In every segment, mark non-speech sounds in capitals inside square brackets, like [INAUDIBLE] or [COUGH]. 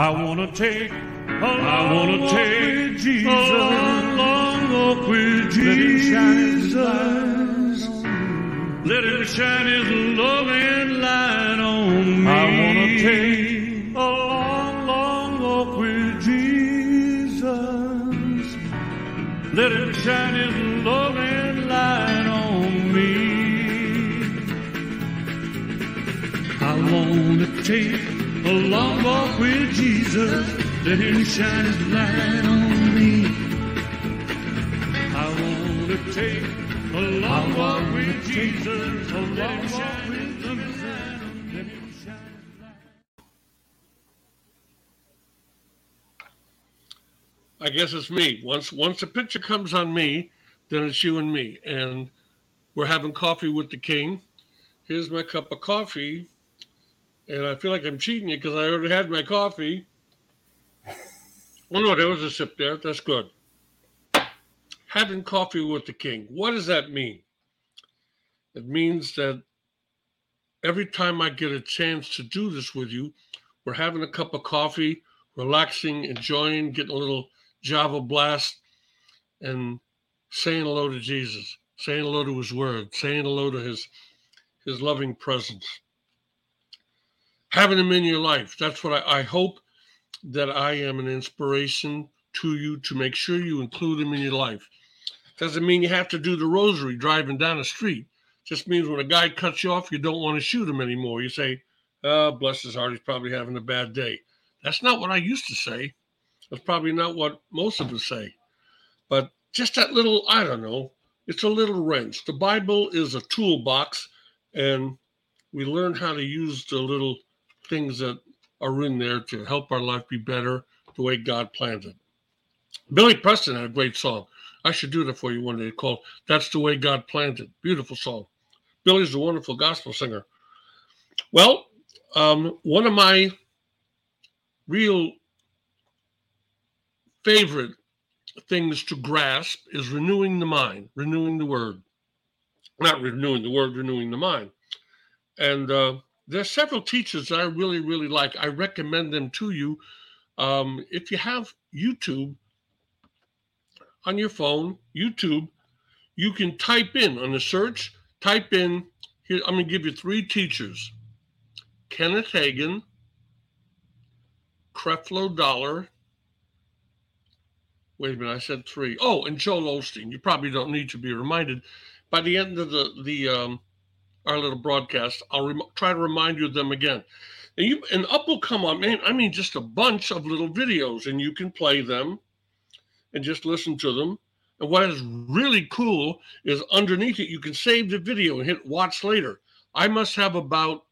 I wanna take, I wanna take Jesus. a long, walk with Jesus. Let him shine his loving light on me. I wanna take a long, long walk with Jesus. Let him shine his loving light on me. I wanna take a long walk with Jesus. Let him shine his light on me. I wanna take a long walk with Jesus. Let him shine his loving light on me. Let him shine his light. I guess it's me. Once once a picture comes on me, then it's you and me. And we're having coffee with the king. Here's my cup of coffee. And I feel like I'm cheating you because I already had my coffee. Oh no, there was a sip there. That's good. Having coffee with the king. What does that mean? It means that every time I get a chance to do this with you, we're having a cup of coffee, relaxing, enjoying, getting a little Java blast, and saying hello to Jesus, saying hello to his word, saying hello to his his loving presence. Having them in your life. That's what I, I hope that I am an inspiration to you to make sure you include them in your life. Doesn't mean you have to do the rosary driving down the street. Just means when a guy cuts you off, you don't want to shoot him anymore. You say, oh, bless his heart, he's probably having a bad day. That's not what I used to say. That's probably not what most of us say. But just that little, I don't know, it's a little wrench. The Bible is a toolbox, and we learn how to use the little things that are in there to help our life be better the way God planned it. Billy Preston had a great song. I should do that for you one day called That's the Way God Planned It. Beautiful song. Billy's a wonderful gospel singer. Well, um, one of my real favorite things to grasp is renewing the mind, renewing the word. Not renewing the word, renewing the mind. And uh, there's several teachers that I really, really like. I recommend them to you. Um, if you have YouTube on your phone, YouTube, you can type in on the search, type in here. I'm going to give you three teachers Kenneth Hagin, Creflo Dollar. Wait a minute, I said three. Oh, and Joel Osteen. You probably don't need to be reminded. By the end of the the um, our little broadcast, I'll try to remind you of them again. And you and up will come on, man. I mean, just a bunch of little videos, and you can play them and just listen to them. And what is really cool is underneath it, you can save the video and hit watch later. I must have about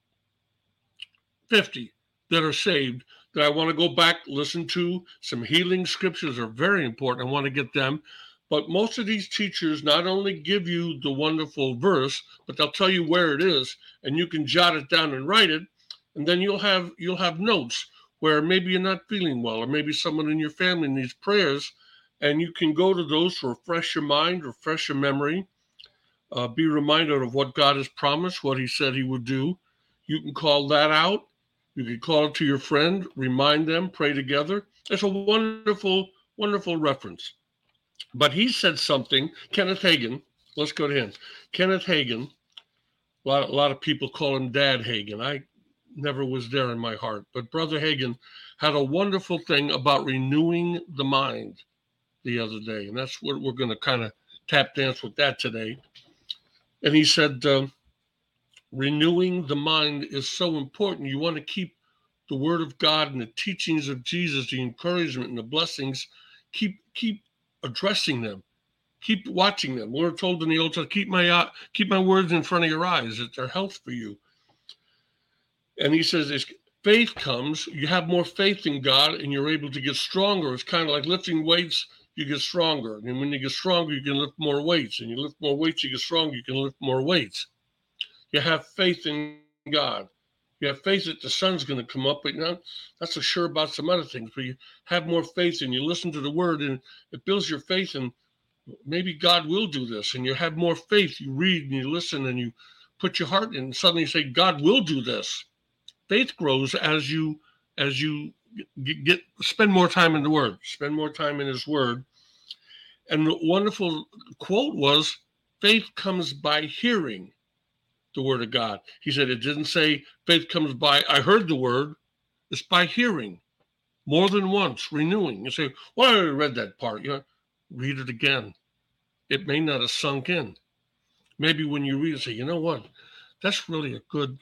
50 that are saved that I want to go back, listen to. Some healing scriptures are very important. I want to get them. But most of these teachers not only give you the wonderful verse, but they'll tell you where it is, and you can jot it down and write it. And then you'll have you'll have notes where maybe you're not feeling well, or maybe someone in your family needs prayers, and you can go to those to refresh your mind, refresh your memory, uh, be reminded of what God has promised, what He said He would do. You can call that out. You can call it to your friend, remind them, pray together. It's a wonderful, wonderful reference. But he said something, Kenneth Hagin. Let's go to him. Kenneth Hagin. A lot, a lot of people call him Dad Hagin. I never was there in my heart. But Brother Hagin had a wonderful thing about renewing the mind the other day. And that's what we're going to kind of tap dance with that today. And he said, um, renewing the mind is so important. You want to keep the word of God and the teachings of Jesus, the encouragement and the blessings, keep keep addressing them. Keep watching them. We're told in the Old Testament, keep my uh, keep my words in front of your eyes. It's their health for you. And he says, as faith comes, you have more faith in God, and you're able to get stronger. It's kind of like lifting weights. You get stronger, and when you get stronger, you can lift more weights. And you lift more weights, you get stronger. You can lift more weights. You have faith in God. You have faith that the sun's going to come up, but not not so sure about some other things. But you have more faith, and you listen to the word, and it builds your faith. And maybe God will do this, and you have more faith. You read and you listen, and you put your heart in. And suddenly you say, God will do this. Faith grows as you as you get, get spend more time in the Word. Spend more time in His Word. And the wonderful quote was, "Faith comes by hearing." The word of God. He said it didn't say faith comes by, I heard the word. It's by hearing more than once, renewing. You say, well, I read that part. You know, read it again. It may not have sunk in. Maybe when you read it, say, you know what? That's really a good,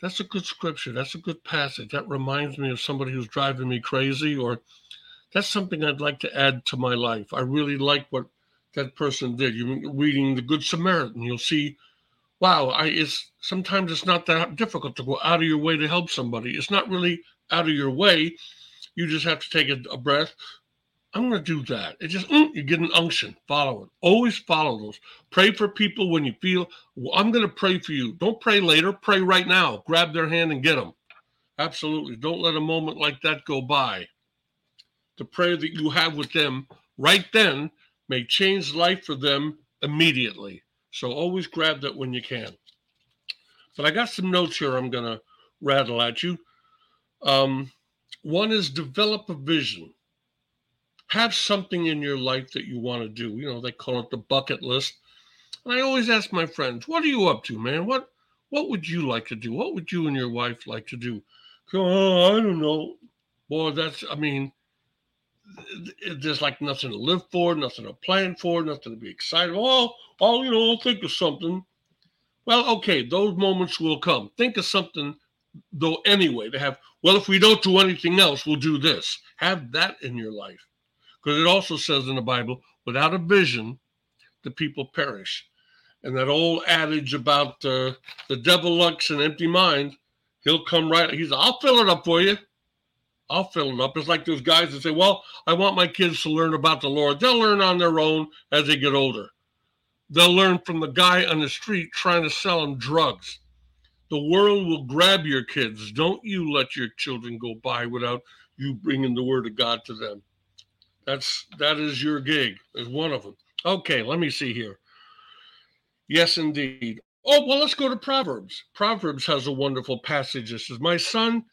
that's a good scripture. That's a good passage. That reminds me of somebody who's driving me crazy, or that's something I'd like to add to my life. I really like what that person did. You're reading the Good Samaritan. You'll see wow, I it's sometimes it's not that difficult to go out of your way to help somebody. It's not really out of your way. You just have to take a, a breath. I'm going to do that. It just mm, you get an unction. Follow it. Always follow those. Pray for people when you feel. Well, I'm going to pray for you. Don't pray later. Pray right now. Grab their hand and get them. Absolutely. Don't let a moment like that go by. The prayer that you have with them right then may change life for them immediately. So always grab that when you can. But I got some notes here I'm going to rattle at you. Um, one is develop a vision. Have something in your life that you want to do. You know, they call it the bucket list. And I always ask my friends, what are you up to, man? What what would you like to do? What would you and your wife like to do? Oh, I don't know. Boy, that's I mean, there's like nothing to live for, nothing to plan for, nothing to be excited. Oh, oh, you know, I'll think of something. Well, okay, those moments will come. Think of something, though, anyway, to have, well, if we don't do anything else, we'll do this. Have that in your life. Because it also says in the Bible, without a vision, the people perish. And that old adage about uh, the devil looks an empty mind, he'll come right, he's, I'll fill it up for you. I'll fill it up. It's like those guys that say, Well, I want my kids to learn about the Lord. They'll learn on their own as they get older. They'll learn from the guy on the street trying to sell them drugs. The world will grab your kids. Don't you let your children go by without you bringing the word of God to them. That's that is your gig. Is one of them. Okay, let me see here. Yes, indeed. Oh well, let's go to Proverbs. Proverbs has a wonderful passage. This says, "My son,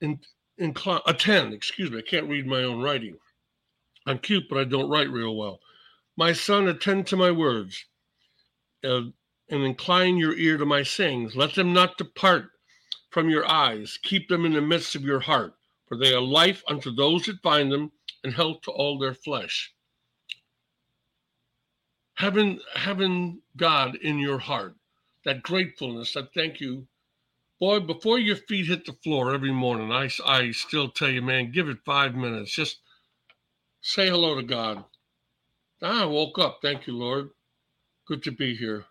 in incline, attend, excuse me, I can't read my own writing. I'm cute, but I don't write real well. My son, attend to my words uh, and incline your ear to my sayings. Let them not depart from your eyes. Keep them in the midst of your heart, for they are life unto those that find them and health to all their flesh. Having, having God in your heart, that gratefulness, that thank you boy, before your feet hit the floor every morning, I, I still tell you, man, give it five minutes. Just say hello to God. Ah, I woke up. Thank you, Lord. Good to be here.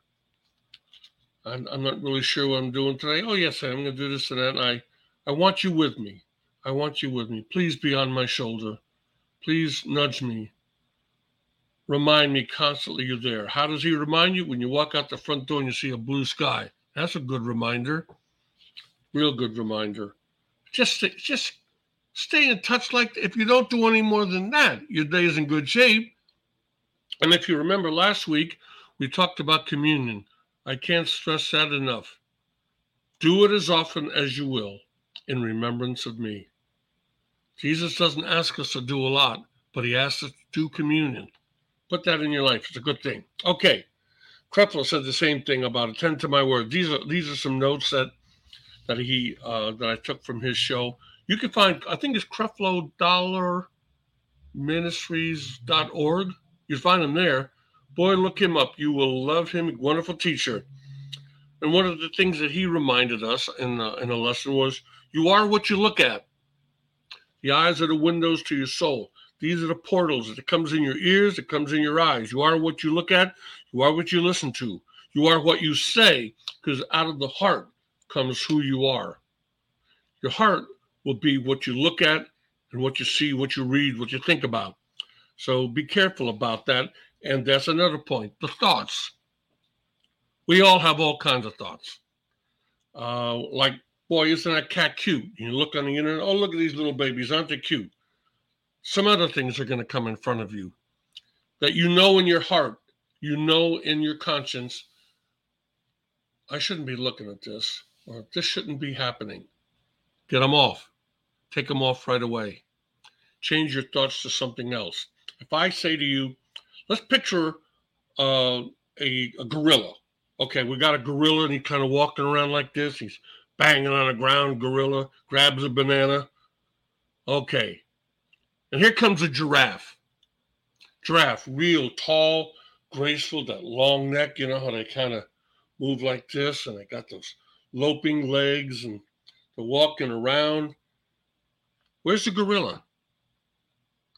I'm, I'm not really sure what I'm doing today. Oh, yes, I'm going to do this and that. And I, I want you with me. I want you with me. Please be on my shoulder. Please nudge me. Remind me constantly you're there. How does he remind you? When you walk out the front door and you see a blue sky. That's a good reminder real good reminder. Just just stay in touch. Like if you don't do any more than that, your day is in good shape. And if you remember last week, we talked about communion. I can't stress that enough. Do it as often as you will in remembrance of me. Jesus doesn't ask us to do a lot, but he asks us to do communion. Put that in your life. It's a good thing. Okay. Creflo said the same thing about attend to my word. These are these are some notes that that he uh, that I took from his show. You can find, I think it's Creflo Dollar Ministries.org. You find him there. Boy, look him up. You will love him. Wonderful teacher. And one of the things that he reminded us in the, in a lesson was, "You are what you look at. The eyes are the windows to your soul. These are the portals. It comes in your ears. It comes in your eyes. You are what you look at. You are what you listen to. You are what you say, because out of the heart comes who you are. Your heart will be what you look at and what you see, what you read, what you think about. So be careful about that. And that's another point the thoughts. We all have all kinds of thoughts. Uh, like, boy, isn't that cat cute? You look on the internet, oh, look at these little babies. Aren't they cute? Some other things are going to come in front of you that you know in your heart, you know in your conscience, I shouldn't be looking at this or this shouldn't be happening. Get them off. take them off right away. Change your thoughts to something else. If I say to you, let's picture uh, a, a gorilla. Okay, we got a gorilla and he's kind of walking around like this. He's banging on the ground. Gorilla grabs a banana. Okay, and here comes a giraffe. Giraffe, real tall, graceful, that long neck. You know how they kind of move like this, and they got those loping legs and they're walking around. Where's the gorilla?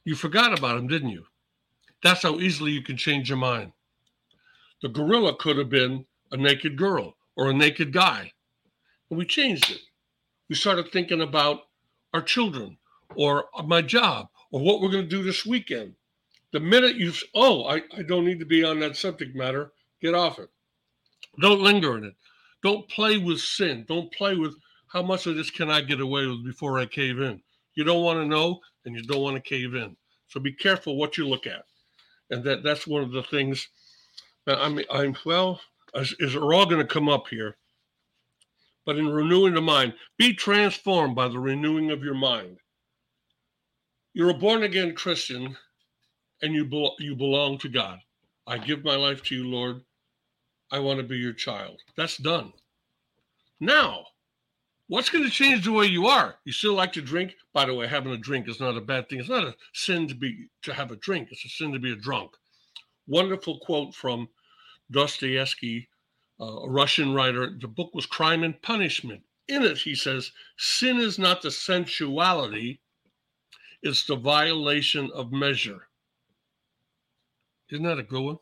You forgot about him, didn't you? That's how easily you can change your mind. The gorilla could have been a naked girl or a naked guy. And we changed it. We started thinking about our children or my job or what we're going to do this weekend. The minute you, oh, I, I don't need to be on that subject matter, get off it. Don't linger in it. Don't play with sin. Don't play with how much of this can I get away with before I cave in. You don't want to know and you don't want to cave in. So be careful what you look at. And that that's one of the things that I'm, I'm well, is, is are all going to come up here. But in renewing the mind, be transformed by the renewing of your mind. You're a born again Christian and you, be- you belong to God. I give my life to you, Lord. I want to be your child. That's done. Now, what's going to change the way you are? You still like to drink? By the way, having a drink is not a bad thing. It's not a sin to be to have a drink. It's a sin to be a drunk. Wonderful quote from Dostoevsky, a Russian writer. The book was Crime and Punishment. In it, he says, "Sin is not the sensuality; it's the violation of measure." Isn't that a good one?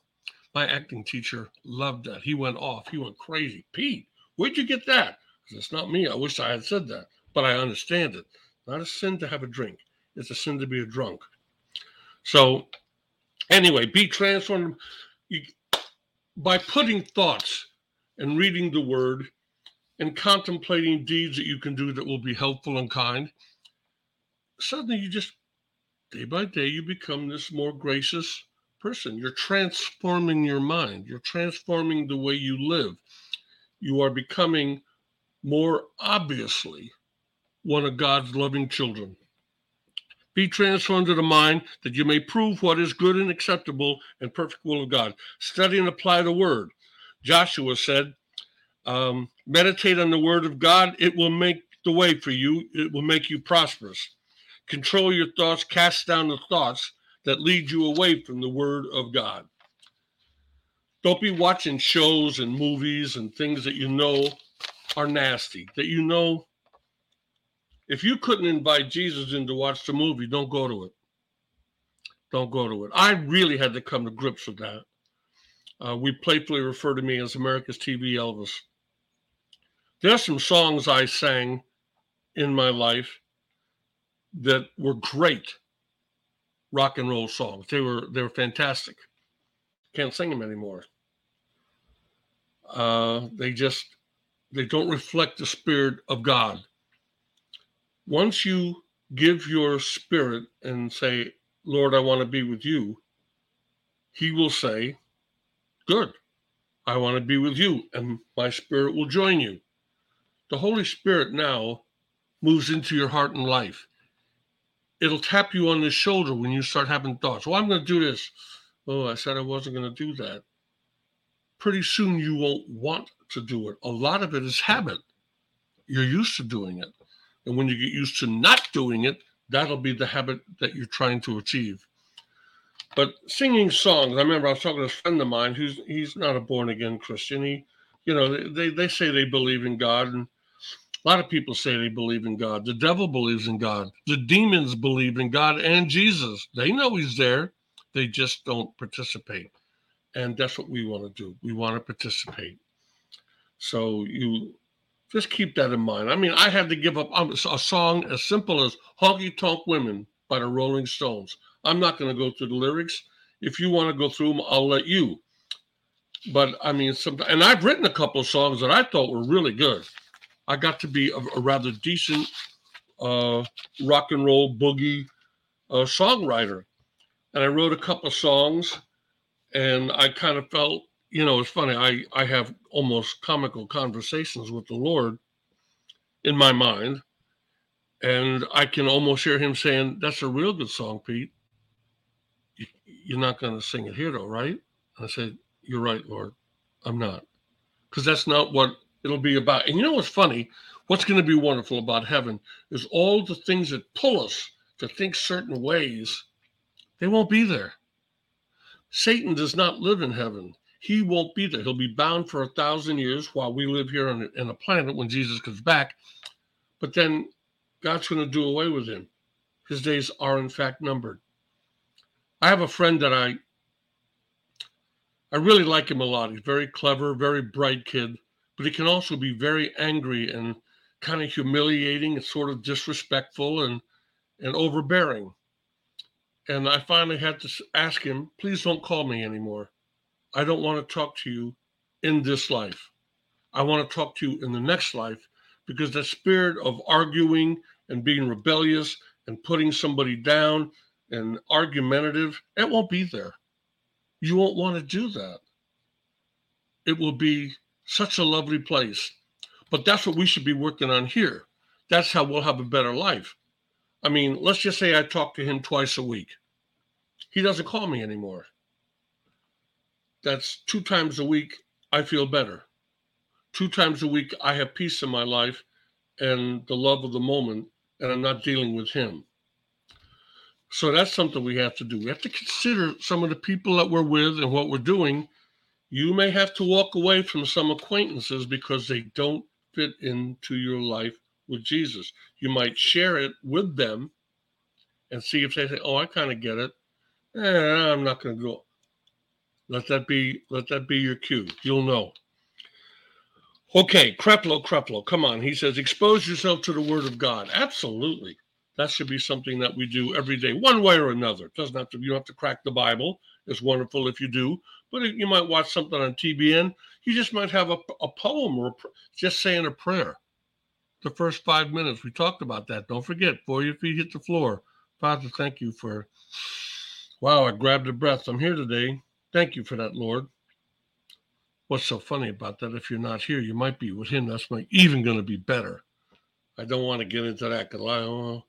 My acting teacher loved that. He went off. He went crazy. Pete, where'd you get that? It's not me. I wish I had said that, but I understand it. Not a sin to have a drink. It's a sin to be a drunk. So, anyway, be transformed you, by putting thoughts and reading the word and contemplating deeds that you can do that will be helpful and kind. Suddenly, you just day by day you become this more gracious person. You're transforming your mind. You're transforming the way you live. You are becoming more obviously one of God's loving children. Be transformed to the mind that you may prove what is good and acceptable and perfect will of God. Study and apply the word. Joshua said, um, meditate on the word of God. It will make the way for you, it will make you prosperous. Control your thoughts, cast down the thoughts that lead you away from the word of God. Don't be watching shows and movies and things that you know are nasty, that you know if you couldn't invite Jesus in to watch the movie, don't go to it. Don't go to it. I really had to come to grips with that. Uh, we playfully refer to me as America's TV Elvis. There's some songs I sang in my life that were great rock and roll songs. They were they were fantastic. Can't sing them anymore. Uh, they just they don't reflect the spirit of God. Once you give your spirit and say, Lord, I want to be with you, he will say, Good, I want to be with you, and my spirit will join you. The Holy Spirit now moves into your heart and life it'll tap you on the shoulder when you start having thoughts. Well, I'm going to do this. Oh, I said I wasn't going to do that. Pretty soon you won't want to do it. A lot of it is habit. You're used to doing it. And when you get used to not doing it, that'll be the habit that you're trying to achieve. But singing songs, I remember I was talking to a friend of mine who's he's not a born again Christian. He, you know, they, they say they believe in God and a lot of people say they believe in God. The devil believes in God. The demons believe in God and Jesus. They know he's there. They just don't participate. And that's what we want to do. We want to participate. So you just keep that in mind. I mean, I had to give up a song as simple as Honky Tonk Women by the Rolling Stones. I'm not going to go through the lyrics. If you want to go through them, I'll let you. But I mean, some, and I've written a couple of songs that I thought were really good. I got to be a, a rather decent uh, rock and roll boogie uh, songwriter. And I wrote a couple of songs, and I kind of felt, you know, it's funny. I, I have almost comical conversations with the Lord in my mind. And I can almost hear him saying, That's a real good song, Pete. You're not going to sing it here, though, right? And I said, You're right, Lord. I'm not. Because that's not what it'll be about. And you know what's funny? What's going to be wonderful about heaven is all the things that pull us to think certain ways, they won't be there. Satan does not live in heaven. He won't be there. He'll be bound for a thousand years while we live here on, a planet when Jesus comes back. But then God's going to do away with him. His days are, in fact, numbered. I have a friend that I I really like him a lot. He's very clever, very bright kid, but it can also be very angry and kind of humiliating and sort of disrespectful and and overbearing. And I finally had to ask him, please don't call me anymore. I don't want to talk to you in this life. I want to talk to you in the next life because the spirit of arguing and being rebellious and putting somebody down and argumentative, it won't be there. You won't want to do that. It will be such a lovely place. But that's what we should be working on here. That's how we'll have a better life. I mean, let's just say I talk to him twice a week. He doesn't call me anymore. That's two times a week I feel better. Two times a week I have peace in my life and the love of the moment, and I'm not dealing with him. So that's something we have to do. We have to consider some of the people that we're with and what we're doing. You may have to walk away from some acquaintances because they don't fit into your life with Jesus. You might share it with them and see if they say, "Oh, I kind of get it." Eh, I'm not going to go. Let that be. Let that be your cue. You'll know. Okay, Creflo, Creflo, come on. He says, expose yourself to the Word of God. Absolutely. That should be something that we do every day, one way or another. It doesn't have to. You don't have to crack the Bible. It's wonderful if you do, but you might watch something on TBN. You just might have a, a poem or a, just saying a prayer the first five minutes. We talked about that. Don't forget, before your feet hit the floor. Father, thank you for, wow, I grabbed a breath. I'm here today. Thank you for that, Lord. What's so funny about that? If you're not here, you might be with him. That's my, even going to be better. I don't want to get into that because I, uh,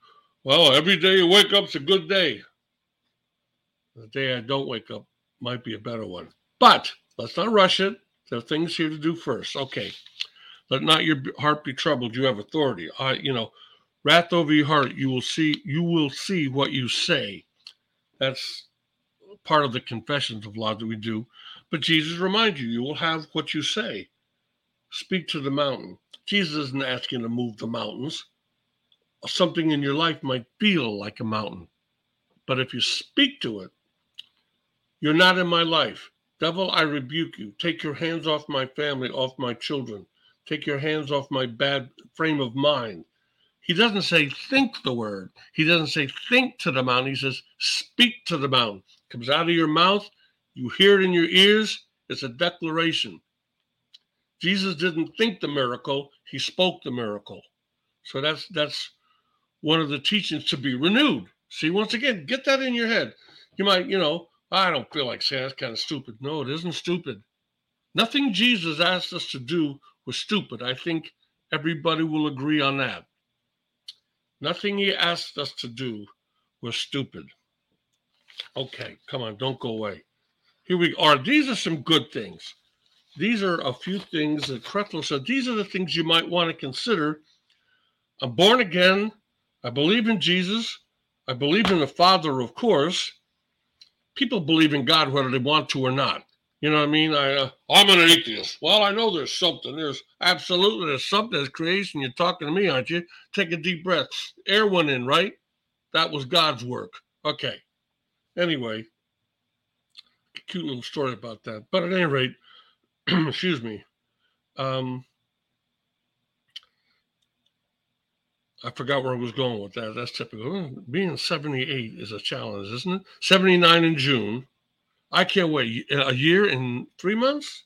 well, every day you wake up's a good day. The day I don't wake up might be a better one. But let's not rush it. There are things here to do first. Okay. Let not your heart be troubled. You have authority. I, you know, wrath over your heart. You will see. You will see what you say. That's part of the confessions of law that we do. But Jesus reminds you, you will have what you say. Speak to the mountain. Jesus isn't asking to move the mountains. Something in your life might feel like a mountain, but if you speak to it, you're not in my life. Devil, I rebuke you. Take your hands off my family, off my children. Take your hands off my bad frame of mind. He doesn't say think the word. He doesn't say think to the mountain. He says speak to the mountain. Comes out of your mouth. You hear it in your ears. It's a declaration. Jesus didn't think the miracle. He spoke the miracle. So that's that's one of the teachings to be renewed. See, once again, get that in your head. You might, you know, I don't feel like saying that's kind of stupid. No, it isn't stupid. Nothing Jesus asked us to do was stupid. I think everybody will agree on that. Nothing he asked us to do was stupid. Okay, come on, don't go away. Here we are. These are some good things. These are a few things that Creflo said. These are the things you might want to consider. I'm born again. I believe in Jesus. I believe in the Father, of course. People believe in God whether they want to or not. You know what I mean? I, uh, I'm an atheist. Well, I know there's something. There's absolutely there's something. There's creation. You're talking to me, aren't you? Take a deep breath. Air went in, right? That was God's work. Okay. Anyway, cute little story about that. But at any rate, [CLEARS THROAT] excuse me. Um, I forgot where I was going with that. That's typical. Hmm, being 78 is a challenge, isn't it? 79 in June. I can't wait. A year and three months?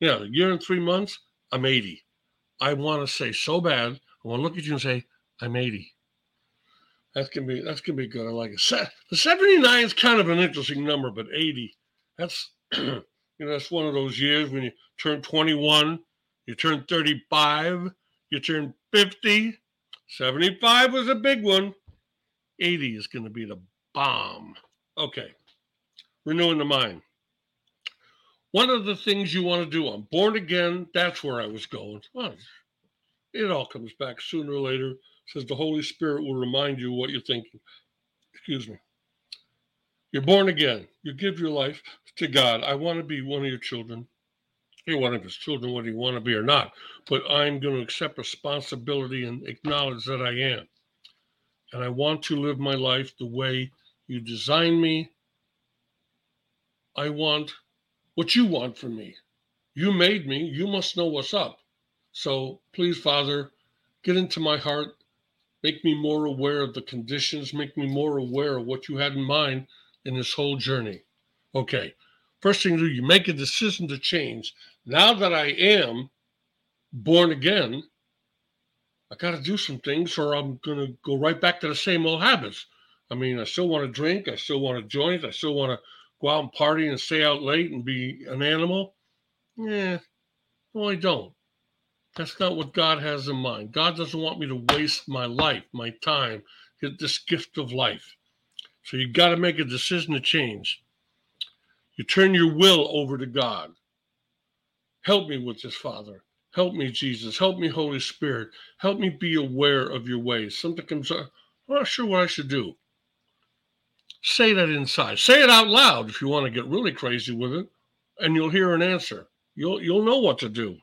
Yeah, a year and three months, I'm 80. I want to say so bad. I want to look at you and say, I'm 80. That's gonna be that's gonna be good. I like it. The 79 is kind of an interesting number, but 80, that's [CLEARS THROAT] you know, that's one of those years when you turn 21, you turn 35, you turn 50. 75 was a big one. 80 is going to be the bomb. Okay. Renewing the mind. One of the things you want to do, I'm born again. That's where I was going. Well, it all comes back sooner or later. says the Holy Spirit will remind you what you're thinking. Excuse me. You're born again. You give your life to God. I want to be one of your children. One of his children, whether you want to be or not. But I'm going to accept responsibility and acknowledge that I am. And I want to live my life the way you designed me. I want what you want from me. You made me. You must know what's up. So please, Father, get into my heart. Make me more aware of the conditions. Make me more aware of what you had in mind in this whole journey. Okay. First thing you do, you make a decision to change. Now that I am born again, I got to do some things or I'm going to go right back to the same old habits. I mean, I still want to drink. I still want to joint. I still want to go out and party and stay out late and be an animal. Yeah, no, I don't. That's not what God has in mind. God doesn't want me to waste my life, my time, this gift of life. So you got to make a decision to change. You turn your will over to God. Help me with this, Father. Help me, Jesus. Help me, Holy Spirit. Help me be aware of your ways. Something comes up. I'm not sure what I should do. Say that inside. Say it out loud if you want to get really crazy with it, and you'll hear an answer. You'll you'll know what to do.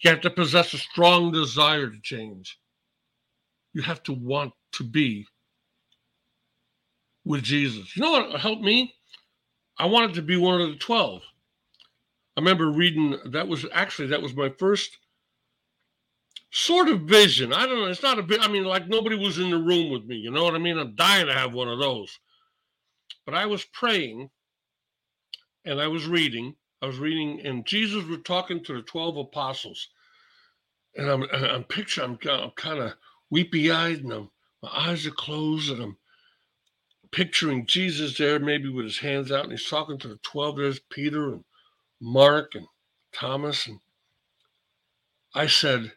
You have to possess a strong desire to change. You have to want to be with Jesus. You know what helped me? I wanted to be one of the 12. I remember reading that was actually that was my first sort of vision. I don't know. It's not a bit. I mean, like nobody was in the room with me. You know what I mean? I'm dying to have one of those. But I was praying and I was reading. I was reading, and Jesus was talking to the 12 apostles. And I'm, I'm picturing, I'm, I'm kind of weepy eyed, and I'm, my eyes are closed, and I'm picturing Jesus there, maybe with his hands out, and he's talking to the 12. There's Peter and Mark and Thomas. And I said,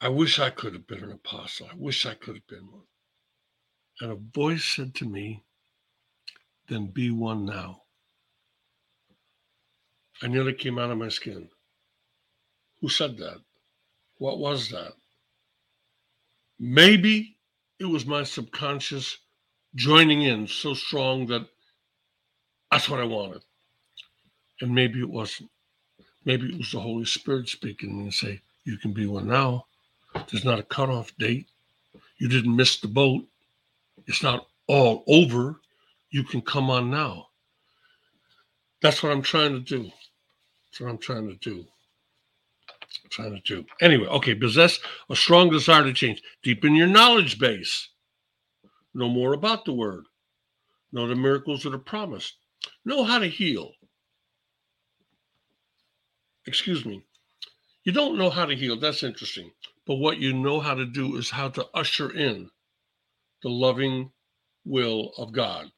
I wish I could have been an apostle. I wish I could have been one. And a voice said to me, Then be one now. I nearly came out of my skin. Who said that? What was that? Maybe it was my subconscious joining in so strong that that's what I wanted. And maybe it wasn't. Maybe it was the Holy Spirit speaking and say, You can be one now. There's not a cutoff date. You didn't miss the boat. It's not all over. You can come on now. That's what I'm trying to do. That's what I'm trying to do. I'm trying to do. Anyway, okay, possess a strong desire to change. Deepen your knowledge base. Know more about the word. Know the miracles that are promised. Know how to heal excuse me, you don't know how to heal. That's interesting. But what you know how to do is how to usher in the loving will of God.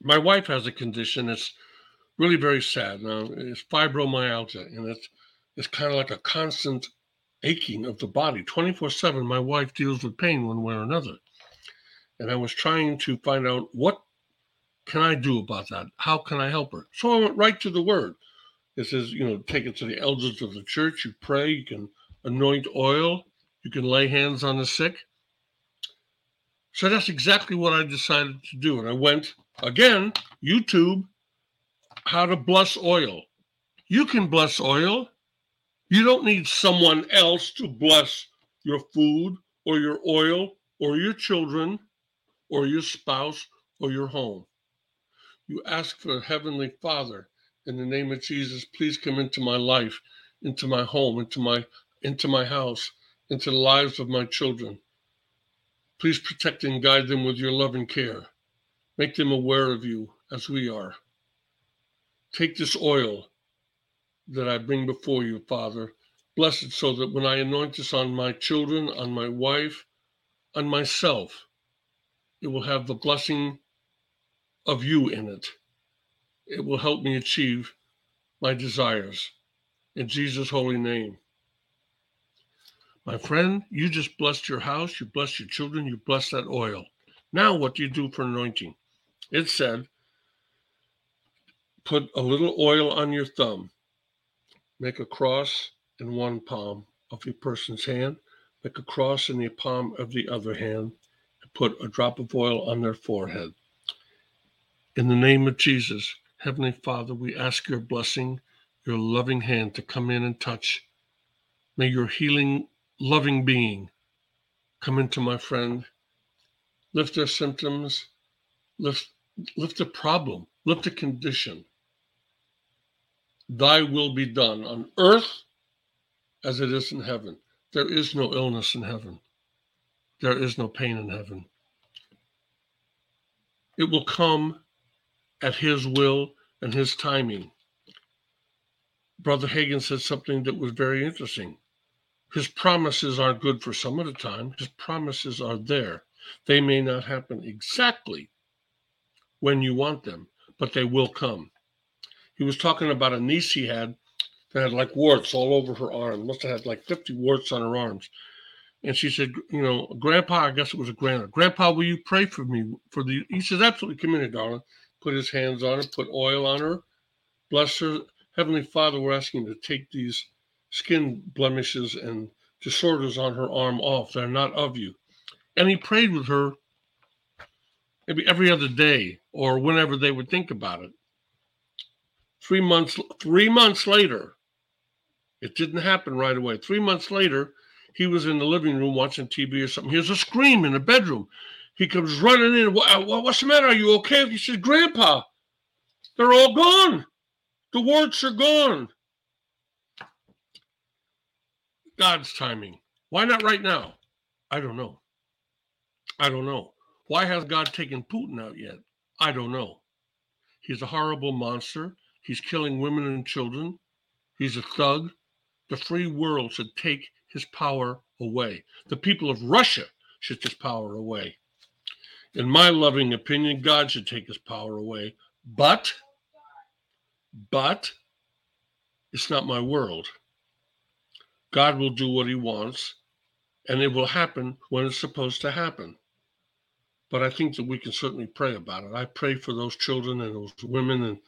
My wife has a condition that's really very sad now. It's fibromyalgia, and it's it's kind of like a constant aching of the body. 24-7, my wife deals with pain one way or another. And I was trying to find out what can I do about that? How can I help her? So I went right to the word. It says, you know, take it to the elders of the church. You pray. You can anoint oil. You can lay hands on the sick. So that's exactly what I decided to do. And I went again, YouTube, how to bless oil. You can bless oil. You don't need someone else to bless your food or your oil or your children or your spouse or your home. You ask for Heavenly Father in the name of Jesus, please come into my life, into my home, into my into my house, into the lives of my children. Please protect and guide them with your love and care. Make them aware of you as we are. Take this oil that I bring before you, Father. Bless it so that when I anoint this on my children, on my wife, on myself, it will have the blessing of you in it it will help me achieve my desires. In Jesus' holy name. My friend, you just blessed your house, you blessed your children, you blessed that oil. Now, what do you do for anointing? It said, put a little oil on your thumb, make a cross in one palm of a person's hand, make a cross in the palm of the other hand, and put a drop of oil on their forehead. In the name of Jesus, Heavenly Father, we ask your blessing, your loving hand to come in and touch. May your healing, loving being come into my friend, lift their symptoms, lift, lift the problem, lift the condition. Thy will be done on earth as it is in heaven. There is no illness in heaven. There is no pain in heaven. It will come at His will and His timing. Brother Hagin said something that was very interesting. His promises aren't good for some of the time. His promises are there. They may not happen exactly when you want them, but they will come. He was talking about a niece he had that had like warts all over her arm. Must have had like 50 warts on her arms. And she said, you know, Grandpa, I guess it was a grandpa. Grandpa, will you pray for me? For the he says, absolutely, come in here, darling. Put his hands on her, put oil on her, bless her. Heavenly Father, we're asking to take these skin blemishes and disorders on her arm off. They're not of you. And he prayed with her maybe every other day or whenever they would think about it. Three months, three months later, it didn't happen right away. Three months later, he was in the living room watching TV or something. Hears a scream in the bedroom. He comes running in. What, what's the matter? Are you okay? He says, Grandpa, they're all gone. The warts are gone. God's timing. Why not right now? I don't know. I don't know. Why has God taken Putin out yet? I don't know. He's a horrible monster. He's killing women and children. He's a thug the free world should take his power away. The people of Russia should take his power away. In my loving opinion, God should take his power away. But, but, it's not my world. God will do what he wants, and it will happen when it's supposed to happen. But I think that we can certainly pray about it. I pray for those children and those women and,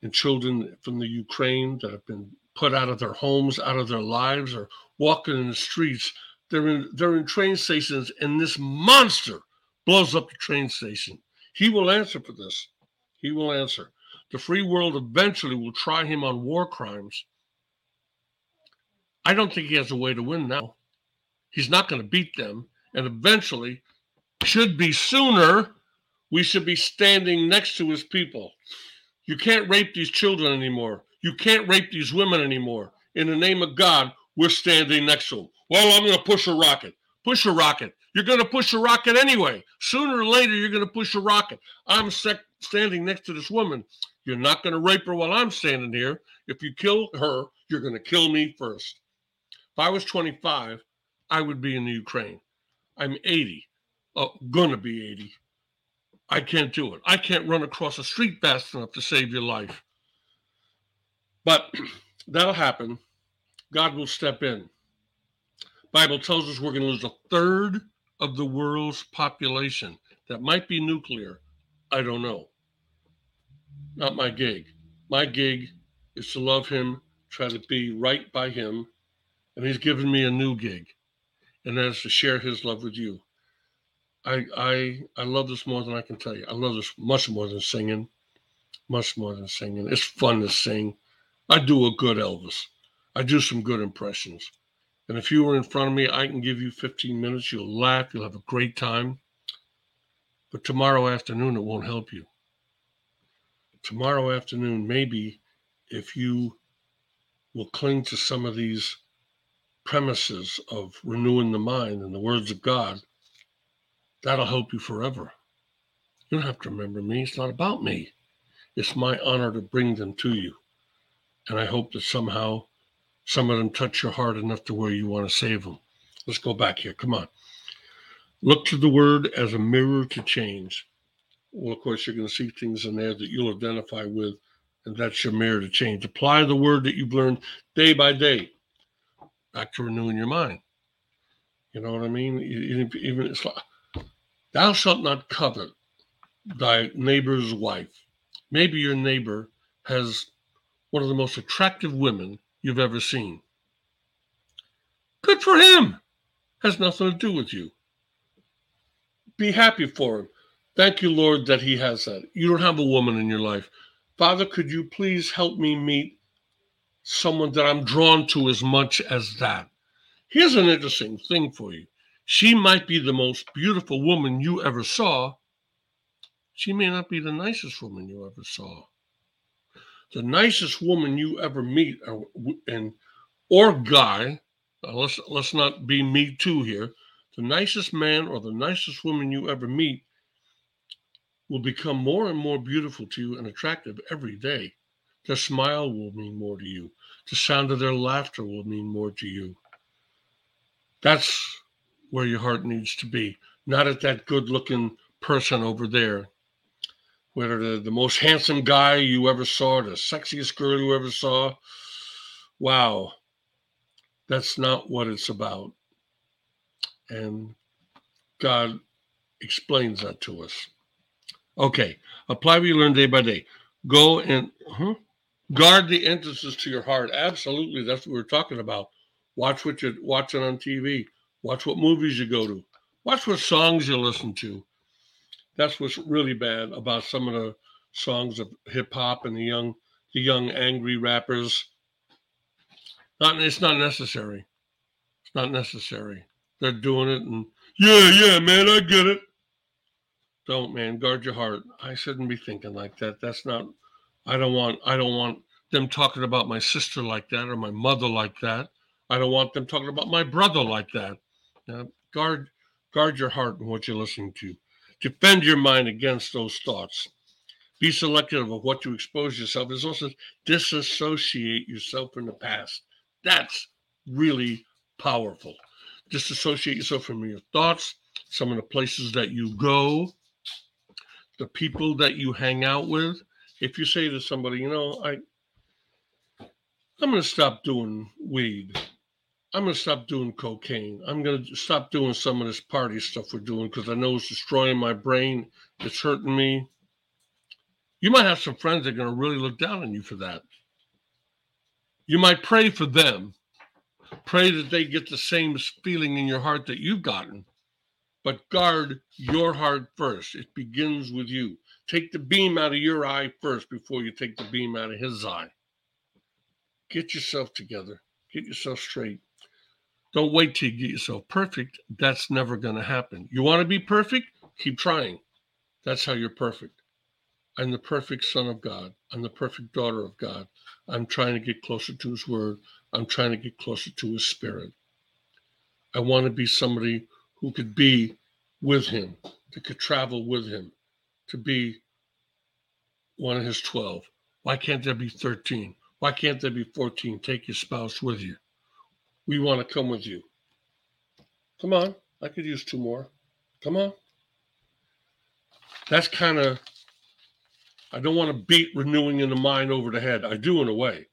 and children from the Ukraine that have been put out of their homes, out of their lives, or walking in the streets. They're in they're in train stations, and this monster blows up the train station. He will answer for this. He will answer. The free world eventually will try him on war crimes. I don't think he has a way to win now. He's not going to beat them. And eventually, should be sooner, we should be standing next to his people. You can't rape these children anymore. You can't rape these women anymore. In the name of God, we're standing next to them. Well, I'm going to push a rocket. Push a rocket. You're going to push a rocket anyway. Sooner or later, you're going to push a rocket. I'm sec- standing next to this woman. You're not going to rape her while I'm standing here. If you kill her, you're going to kill me first. If I was 25, I would be in the Ukraine. I'm 80. Oh, gonna be 80. I can't do it. I can't run across a street fast enough to save your life. But [CLEARS THROAT] that'll happen. God will step in. Bible tells us we're going to lose a third of the world's population. That might be nuclear. I don't know. Not my gig. My gig is to love him, try to be right by him, and he's given me a new gig, and that is to share his love with you. I I I love this more than I can tell you. I love this much more than singing, much more than singing. It's fun to sing. I do a good Elvis. I do some good impressions. And if you were in front of me, I can give you 15 minutes. You'll laugh. You'll have a great time. But tomorrow afternoon, it won't help you. Tomorrow afternoon, maybe if you will cling to some of these premises of renewing the mind and the words of God, that'll help you forever. You don't have to remember me. It's not about me. It's my honor to bring them to you. And I hope that somehow some of them touch your heart enough to where you want to save them. Let's go back here. Come on. Look to the word as a mirror to change. Well, of course, you're going to see things in there that you'll identify with, and that's your mirror to change. Apply the word that you've learned day by day back to renewing your mind. You know what I mean? Even, it's like, thou shalt not covet thy neighbor's wife. Maybe your neighbor has one of the most attractive women you've ever seen. Good for him. Has nothing to do with you. Be happy for him. Thank you, Lord, that he has that. You don't have a woman in your life. Father, could you please help me meet someone that I'm drawn to as much as that? Here's an interesting thing for you. She might be the most beautiful woman you ever saw. She may not be the nicest woman you ever saw. The nicest woman you ever meet, uh, or, and or guy, uh, let's let's not be me too here. The nicest man or the nicest woman you ever meet will become more and more beautiful to you and attractive every day. Their smile will mean more to you. The sound of their laughter will mean more to you. That's where your heart needs to be, not at that good looking person over there. Whether the, the most handsome guy you ever saw, the sexiest girl you ever saw. Wow. That's not what it's about. And God explains that to us. Okay, apply what you learn day by day. Go and huh? guard the entrances to your heart. Absolutely, that's what we're talking about. Watch what you're watching on TV. Watch what movies you go to. Watch what songs you listen to. That's what's really bad about some of the songs of hip hop and the young, the young angry rappers. Not, it's not necessary. It's not necessary. They're doing it, and yeah, yeah, man, I get it. Don't, man. Guard your heart. I shouldn't be thinking like that. That's not. I don't want. I don't want them talking about my sister like that or my mother like that. I don't want them talking about my brother like that. Now, guard, guard your heart and what you're listening to. Defend your mind against those thoughts. Be selective of what you expose yourself. Is also disassociate yourself from the past. That's really powerful. Disassociate yourself from your thoughts, some of the places that you go, the people that you hang out with. If you say to somebody, you know, I I'm going to stop doing weed. I'm going to stop doing cocaine. I'm going to stop doing some of this party stuff we're doing because I know it's destroying my brain. It's hurting me. You might have some friends that are going to really look down on you for that. You might pray for them. Pray that they get the same feeling in your heart that you've gotten but guard your heart first. It begins with you. Take the beam out of your eye first before you take the beam out of his eye. Get yourself together, get yourself straight. Don't wait till you get yourself perfect. That's never going to happen. You want to be perfect? Keep trying. That's how you're perfect. I'm the perfect son of God. I'm the perfect daughter of God. I'm trying to get closer to his word. I'm trying to get closer to his spirit. I want to be somebody who could be with him, that could travel with him, to be one of his 12. Why can't there be 13? Why can't there be 14? Take your spouse with you. We want to come with you. Come on. I could use two more. Come on. That's kind of, I don't want to beat renewing in the mind over the head. I do in a way,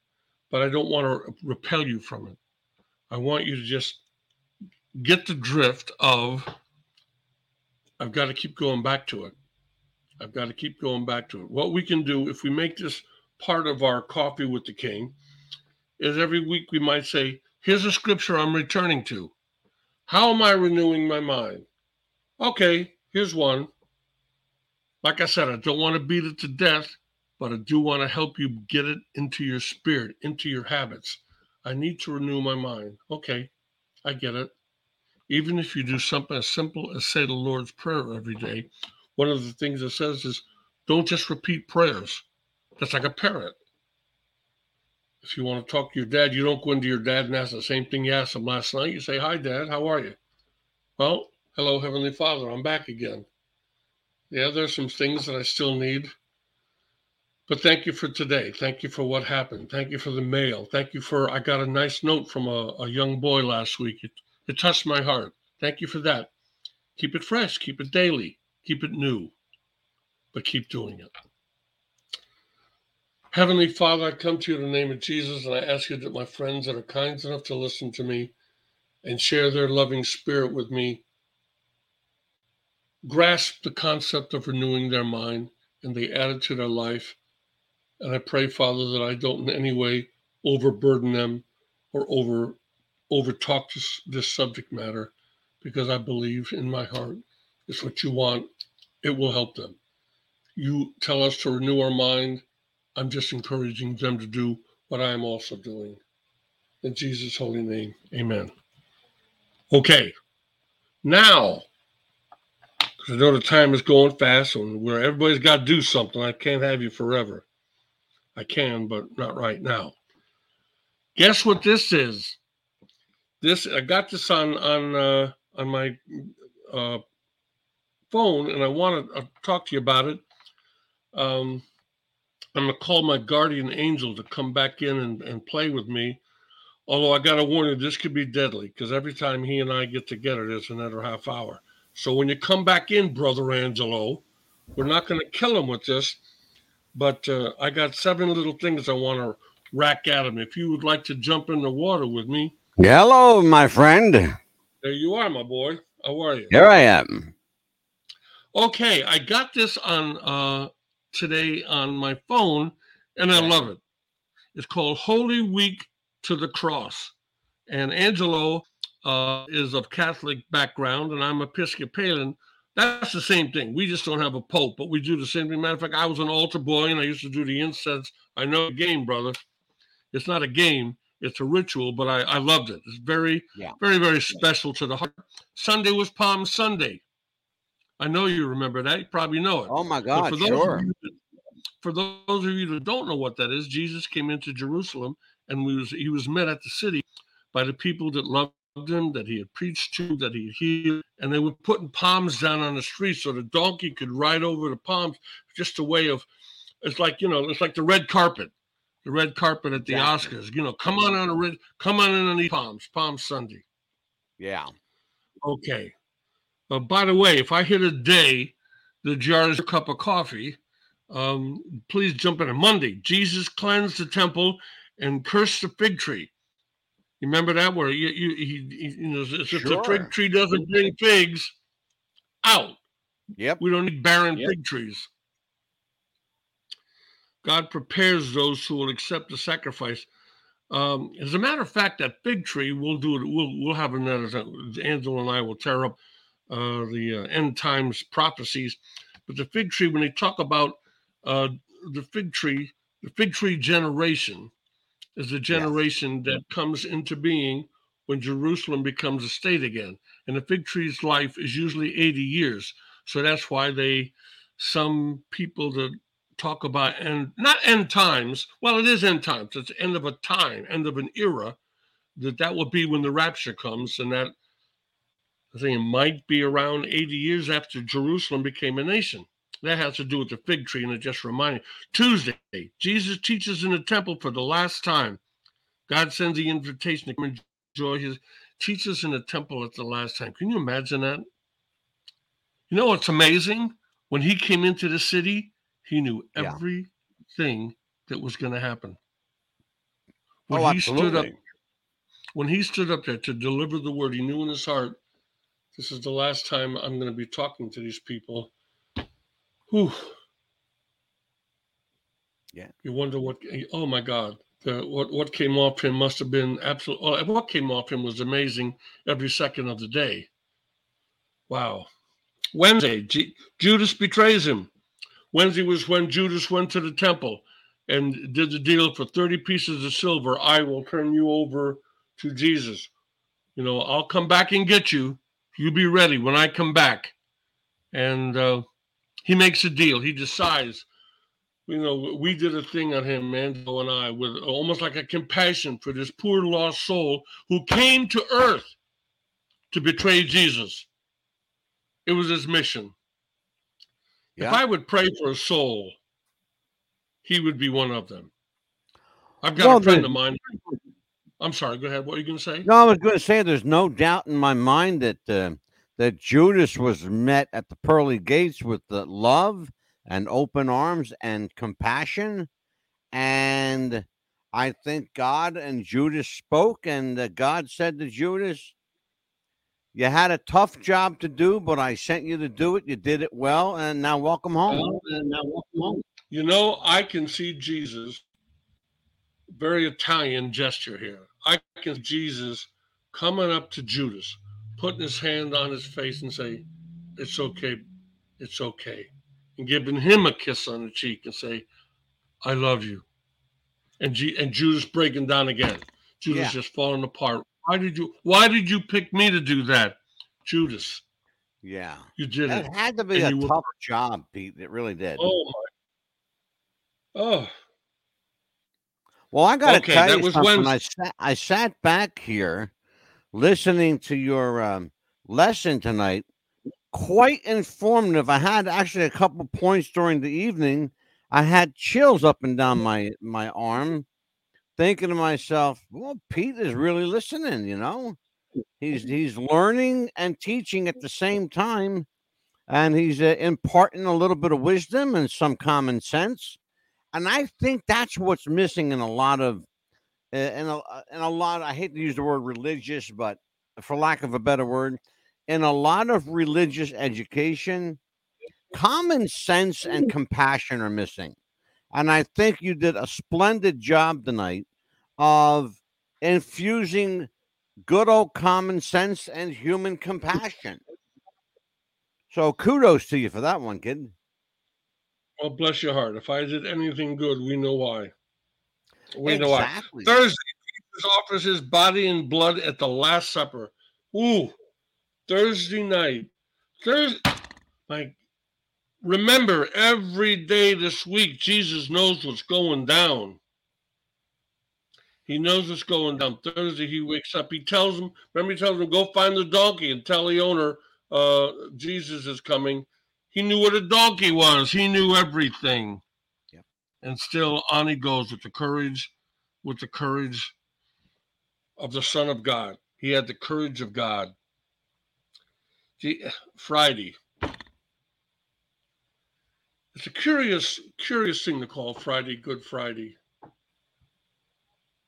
but I don't want to repel you from it. I want you to just get the drift of I've got to keep going back to it. I've got to keep going back to it. What we can do if we make this part of our coffee with the king is every week we might say, Here's a scripture I'm returning to. How am I renewing my mind? Okay, here's one. Like I said, I don't want to beat it to death, but I do want to help you get it into your spirit, into your habits. I need to renew my mind. Okay, I get it. Even if you do something as simple as say the Lord's Prayer every day, one of the things it says is don't just repeat prayers. That's like a parrot. If you want to talk to your dad, you don't go into your dad and ask the same thing you asked him last night. You say, Hi, Dad, how are you? Well, hello, Heavenly Father, I'm back again. Yeah, there's some things that I still need. But thank you for today. Thank you for what happened. Thank you for the mail. Thank you for, I got a nice note from a, a young boy last week. It, it touched my heart. Thank you for that. Keep it fresh, keep it daily, keep it new, but keep doing it. Heavenly Father, I come to you in the name of Jesus and I ask you that my friends that are kind enough to listen to me and share their loving spirit with me grasp the concept of renewing their mind and they add it to their life. And I pray, Father, that I don't in any way overburden them or over over talk this, this subject matter because I believe in my heart it's what you want. It will help them. You tell us to renew our mind. I'm just encouraging them to do what I am also doing. In Jesus' holy name, amen. Okay, now because I know the time is going fast and where everybody's got to do something. I can't have you forever. I can, but not right now. Guess what this is? This I got this on on uh, on my uh, phone, and I want to uh, talk to you about it. Um, I'm gonna call my guardian angel to come back in and, and play with me. Although I got to warn you, this could be deadly because every time he and I get together, there's another half hour. So when you come back in, Brother Angelo, we're not going to kill him with this, but uh, I got seven little things I want to rack at him. If you would like to jump in the water with me. Hello, my friend. There you are, my boy. How are you? Here I am. Okay, I got this on uh, today on my phone, and I love it. It's called Holy Week to the Cross. And Angelo uh, is of Catholic background and I'm Episcopalian, that's the same thing. We just don't have a pope, but we do the same thing. Matter of fact, I was an altar boy and I used to do the incense. I know the game, brother. It's not a game, it's a ritual, but I, I loved it. It's very, yeah. very, very special to the heart. Sunday was Palm Sunday. I know you remember that. You probably know it. Oh my God, for those sure. That, for those of you that don't know what that is, Jesus came into Jerusalem and was he was met at the city by the people that loved him, that he had preached to, that he healed, and they were putting palms down on the street so the donkey could ride over the palms. Just a way of, it's like you know, it's like the red carpet, the red carpet at the. Oscars. You know, come on on a red, come on in on these palms, Palm Sunday. Yeah. Okay. Uh, by the way, if I hit a day the jar is a cup of coffee, um, please jump in on Monday. Jesus cleansed the temple and cursed the fig tree. You remember that where you you, he, you know if sure. the fig tree doesn't bring figs, out. Yep. We don't need barren yep. fig trees. God prepares those who will accept the sacrifice. Um, as a matter of fact, that fig tree, we'll do it. We'll we'll have another. Angelo and I will tear up uh, the uh, end times prophecies. But the fig tree, when they talk about uh, the fig tree, the fig tree generation, is a generation that comes into being when Jerusalem becomes a state again. And the fig tree's life is usually 80 years. So that's why they, some people that talk about and not end times, well, it is end times. It's end of a time, end of an era, that that will be when the rapture comes. And that I think it might be around 80 years after Jerusalem became a nation. That has to do with the fig tree, and it just reminded Tuesday, Jesus teaches in the temple for the last time. God sends the invitation to come enjoy his teaches in the temple at the last time. Can you imagine that? You know what's amazing? When he came into the city, he knew everything yeah. that was going to happen. When oh, he absolutely. stood up, when he stood up there to deliver the word, he knew in his heart, this is the last time I'm going to be talking to these people Whew. Yeah. You wonder what? Oh my God! The, what what came off him must have been absolute. What came off him was amazing every second of the day. Wow. Wednesday, G, Judas betrays him. Wednesday was when Judas went to the temple and did the deal for 30 pieces of silver. I will turn you over to Jesus. You know, I'll come back and get you. You be ready when I come back. And uh, he makes a deal. He decides, you know, we did a thing on him, Mando and I, with almost like a compassion for this poor lost soul who came to earth to betray Jesus. It was his mission. Yeah. If I would pray for a soul, he would be one of them. I've got well, a friend the, of mine. I'm sorry. Go ahead. What are you going to say? No, I was going to say there's no doubt in my mind that uh, that Judas was met at the pearly gates with the love and open arms and compassion. And I think God and Judas spoke, and God said to Judas, You had a tough job to do, but I sent you to do it. You did it well, and now welcome home. and now welcome home. You know, I can see Jesus. Very Italian gesture here. I can see Jesus coming up to Judas, putting his hand on his face and say, "It's okay, it's okay," and giving him a kiss on the cheek and say, "I love you." And G- and Judas breaking down again. Judas Yeah. just falling apart. Why did you Why did you pick me to do that, Judas? Yeah, You did it. that had to be And a you were- tough job, Pete. It really did. Oh my. Oh, Well, I got to Okay, tell that you was something. when- I sat, I sat back here listening to your um, lesson tonight. Quite informative. I had actually a couple points during the evening. I had chills up and down my my arm, thinking to myself, "Well, Pete is really listening." You know, he's he's learning and teaching at the same time, and he's uh, imparting a little bit of wisdom and some common sense and I think that's what's missing in a lot of, in a uh, in a lot. I hate to use the word religious, but for lack of a better word, in a lot of religious education, common sense and compassion are missing, and I think you did a splendid job tonight of infusing good old common sense and human compassion. So kudos to you for that one, kid. well, bless your heart. If I did anything good, we know why. We know why. Thursday, Jesus offers his body and blood at the Last Supper. Ooh, Thursday night. Thursday. Like, remember, every day this week, Jesus knows what's going down. He knows what's going down. Thursday, he wakes up. He tells him, remember, he tells him, go find the donkey and tell the owner uh, Jesus is coming. He knew what a donkey was. He knew everything. And still on he goes with the courage, with the courage of the Son of God. He had the courage of God. Friday. It's a curious, curious thing to call Friday Good Friday.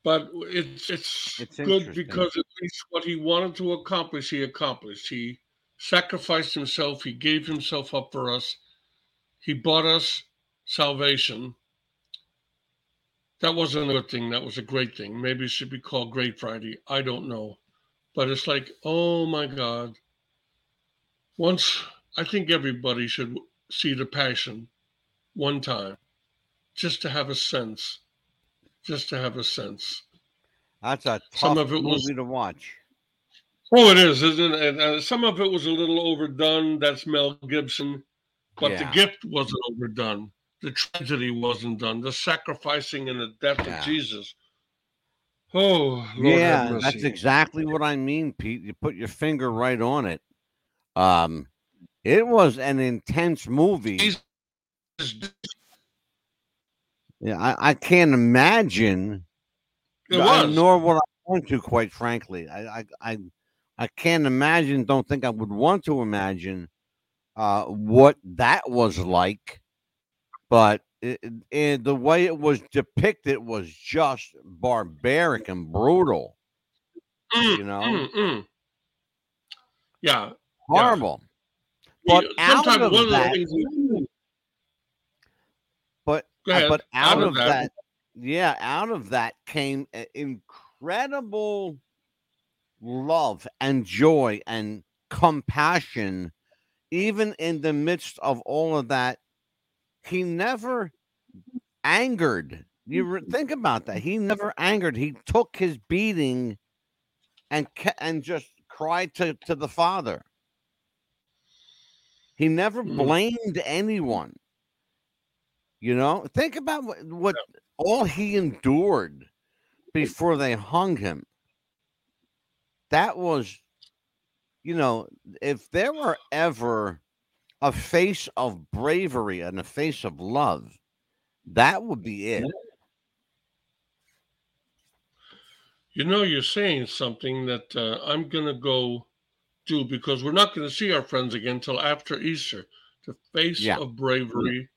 But it's it's, It's good because at least what he wanted to accomplish, he accomplished. He sacrificed himself, he gave himself up for us, he bought us salvation. That wasn't a good thing, that was a great thing. Maybe it should be called Great Friday. I don't know. But it's like, oh my God. Once I think everybody should see the passion one time, just to have a sense. Just to have a sense. That's a tough Some of it movie was- to watch. Oh, it is, isn't it? And, uh, some of it was a little overdone. That's Mel Gibson. But Yeah. the gift wasn't overdone. The tragedy wasn't done. The sacrificing and the death Yeah. of Jesus. Oh, Lord yeah, that's exactly what I mean, Pete. You put your finger right on it. Um, it was an intense movie. Jesus- Yeah, I, I can't imagine. It I- Nor would I want to, quite frankly. I, I, I, I can't imagine. Don't think I would want to imagine uh, what that was like. But it, it- the way it was depicted was just barbaric and brutal. Mm, You know, mm, mm. Yeah. horrible. But You- out of of that- we- But uh, but out, of that, that- yeah, out of that came incredible love and joy and compassion, even in the midst of all of that. He never angered. You re- think about that. He never angered. He took his beating and and just cried to, to the Father. He never Mm. blamed anyone. You know, think about what, what all he endured before they hung him. That was, you know, if there were ever a face of bravery and a face of love, that would be it. You know, you're saying something that uh, I'm going to go do because we're not going to see our friends again until after Easter. The face Yeah. of bravery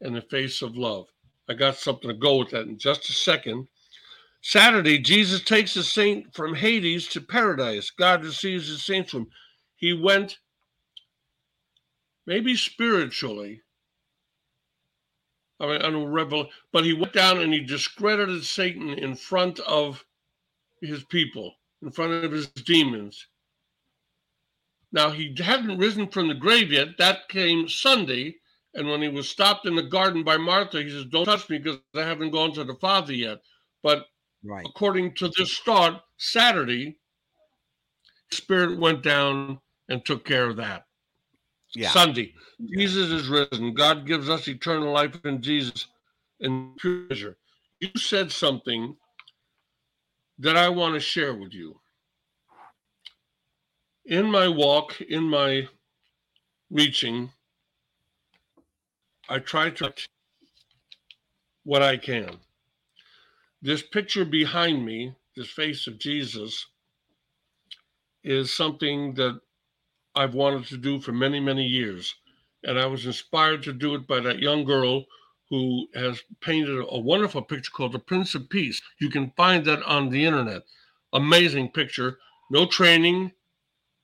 and the face of love. I got something to go with that in just a second. Saturday, Jesus takes a saint from Hades to paradise. God receives his saints from he went maybe spiritually. I mean, I don't revel, but he went down and he discredited Satan in front of his people, in front of his demons. Now, he hadn't risen from the grave yet. That came Sunday. And when he was stopped in the garden by Martha, he says, Don't touch me because I haven't gone to the Father yet. But right. according to this thought, Saturday, Spirit went down and took care of that. Yeah. Sunday, yeah. Jesus is risen. God gives us eternal life in Jesus and pleasure. You said something that I want to share with you. In my walk, in my reaching, I try to what I can. This picture behind me, this face of Jesus, is something that I've wanted to do for many, many years. And I was inspired to do it by that young girl who has painted a wonderful picture called The Prince of Peace. You can find that on the internet. Amazing picture. No training.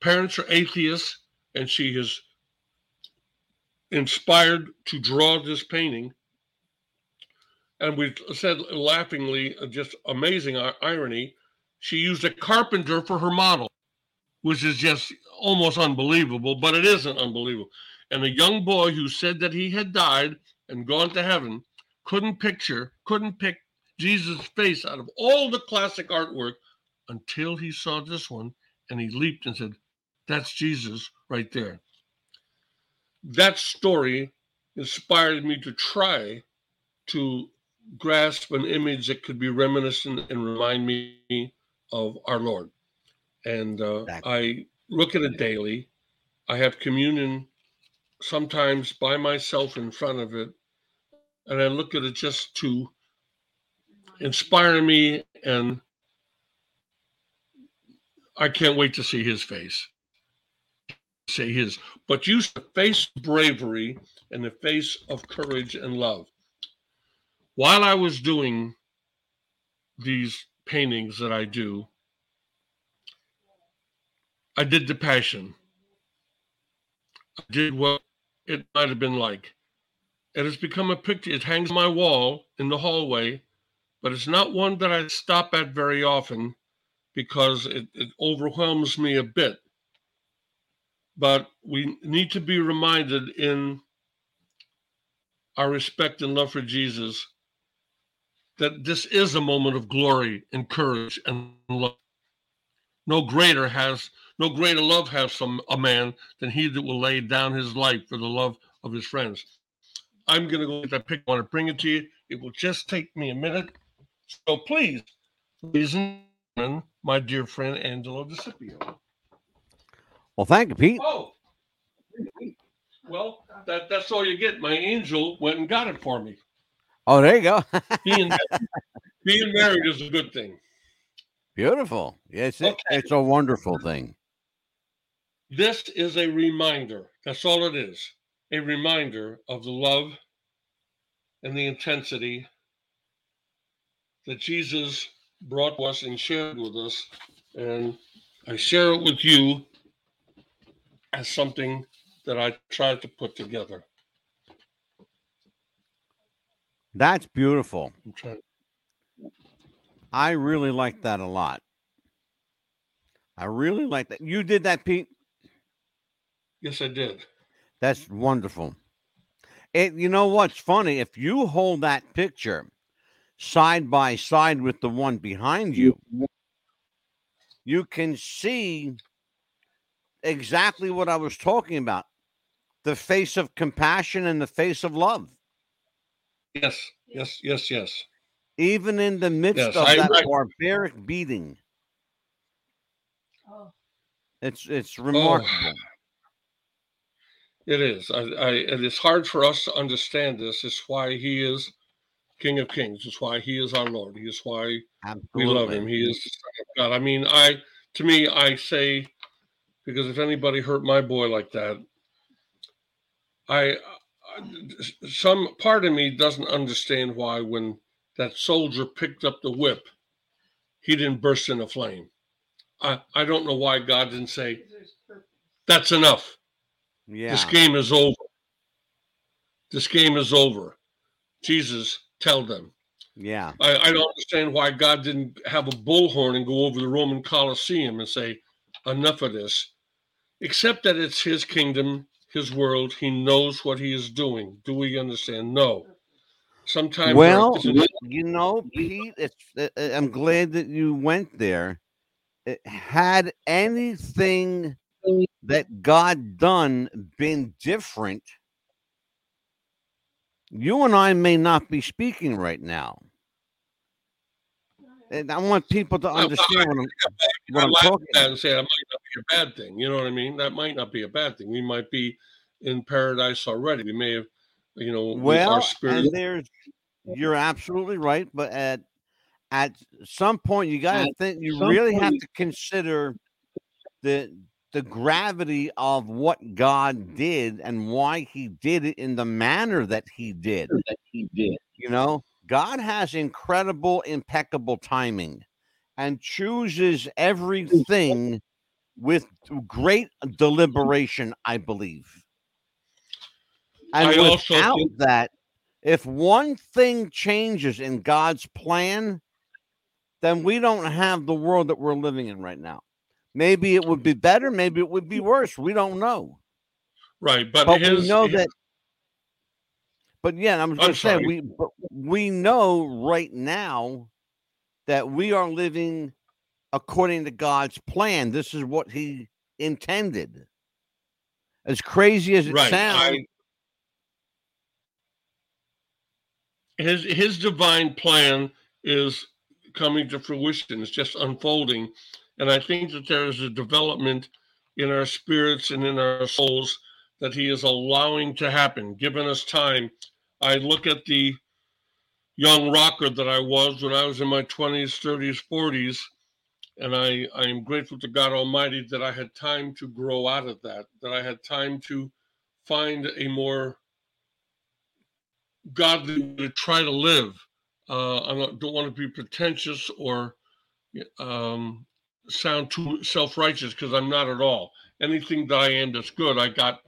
Parents are atheists, and she is inspired to draw this painting. And we said laughingly, just amazing irony, she used a carpenter for her model which is just almost unbelievable, but it isn't unbelievable. And a young boy who said that he had died and gone to heaven couldn't picture, couldn't pick Jesus' face out of all the classic artwork until he saw this one and he leaped and said, That's Jesus right there. That story inspired me to try to grasp an image that could be reminiscent and remind me of our Lord and uh, I look at it daily. I have communion sometimes by myself in front of it, and I look at it just to inspire me, and I can't wait to see his face. Say his, but use the face of bravery and the face of courage and love. While I was doing these paintings that I do, I did the passion. I did what it might have been like. It has become a picture. It hangs on my wall in the hallway, but it's not one that I stop at very often because it, it overwhelms me a bit. But we need to be reminded in our respect and love for Jesus that this is a moment of glory and courage and love. No greater has no greater love has some a man than he that will lay down his life for the love of his friends. I'm gonna go get that pic. I want to bring it to you. It will just take me a minute. So please, ladies and gentlemen, my dear friend Angelo DeCipio. Well, thank you, Pete. Oh, well, that, that's all you get. My angel went and got it for me. Oh, there you go. [LAUGHS] being, being married is a good thing. Beautiful. Yes, okay. it's a wonderful thing. This is a reminder. That's all it is. A reminder of the love and the intensity that Jesus brought to us and shared with us. And I share it with you as something that I tried to put together. That's beautiful. I really like that a lot. I really like that. You did that, Pete? Yes, I did. That's wonderful. It, you know what's funny? If you hold that picture side by side with the one behind you, you can see exactly what I was talking about the face of compassion and the face of love. Yes, yes, yes, yes. Even in the midst yes, of I, that I, barbaric beating. Oh. It's it's oh. remarkable. Oh. It is. I, I, it is hard for us to understand this. It's why he is King of Kings. It's why he is our Lord. He is why Absolutely. we love him. He is God. I mean, I to me, I say because if anybody hurt my boy like that, I uh, some part of me doesn't understand why when that soldier picked up the whip, he didn't burst in a flame. I, I don't know why God didn't say, That's enough. Yeah. This game is over. This game is over. Jesus, tell them. Yeah. I, I don't understand why God didn't have a bullhorn and go over the Roman Colosseum and say, enough of this. Except that it's his kingdom, his world. He knows what he is doing. Do we understand? No. Sometimes, well, you know, Pete, it's, uh, uh, I'm glad that you went there. It, had anything that God done been different, you and I may not be speaking right now. And I want people to understand what I'm, what I'm talking about. And say that might not be a bad thing. You know what I mean? That might not be a bad thing. We might be in paradise already. We may have, you know, well, our spirit. And there's, you're absolutely right. But at at some point, you got to think. You really have to consider the the gravity of what God did and why He did it in the manner that He did. That He did. You know, God has incredible, impeccable timing and chooses everything with great deliberation, I believe. And I without think- that, if one thing changes in God's plan, then we don't have the world that we're living in right now. Maybe it would be mm. better, maybe it would be worse. We don't know. Right, but, but his, we know his, that but yeah, I'm going to say we we know right now that we are living according to God's plan. This is what He intended. As crazy as it right. sounds, I, his his divine plan is coming to fruition. It's just unfolding, and I think that there is a development in our spirits and in our souls that He is allowing to happen, giving us time I look at the young rocker that I was when I was in my 20s, 30s, 40s, and I, I am grateful to God Almighty that I had time to grow out of that, that I had time to find a more godly way to try to live. Uh, I don't want to be pretentious or um, sound too self righteous because I'm not at all. Anything that I am that's good, I got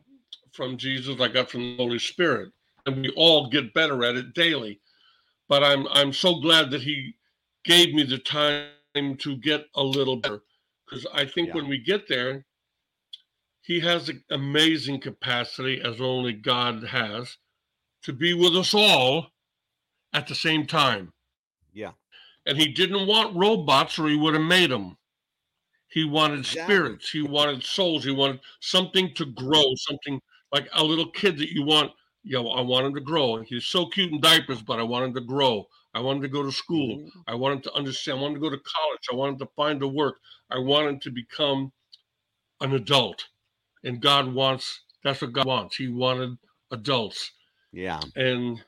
from Jesus, I got from the Holy Spirit and we all get better at it daily. But I'm I'm so glad that he gave me the time to get a little better because I think yeah. when we get there, he has an amazing capacity as only God has to be with us all at the same time. Yeah. And he didn't want robots or he would have made them. He wanted exactly. spirits, he wanted souls, he wanted something to grow, something like a little kid that you want you know, I want him to grow. He's so cute in diapers, but I want him to grow. I want him to go to school. Mm-hmm. I want him to understand. I want him to go to college. I want him to find a work. I want him to become an adult. And God wants, that's what God wants. He wanted adults. Yeah. And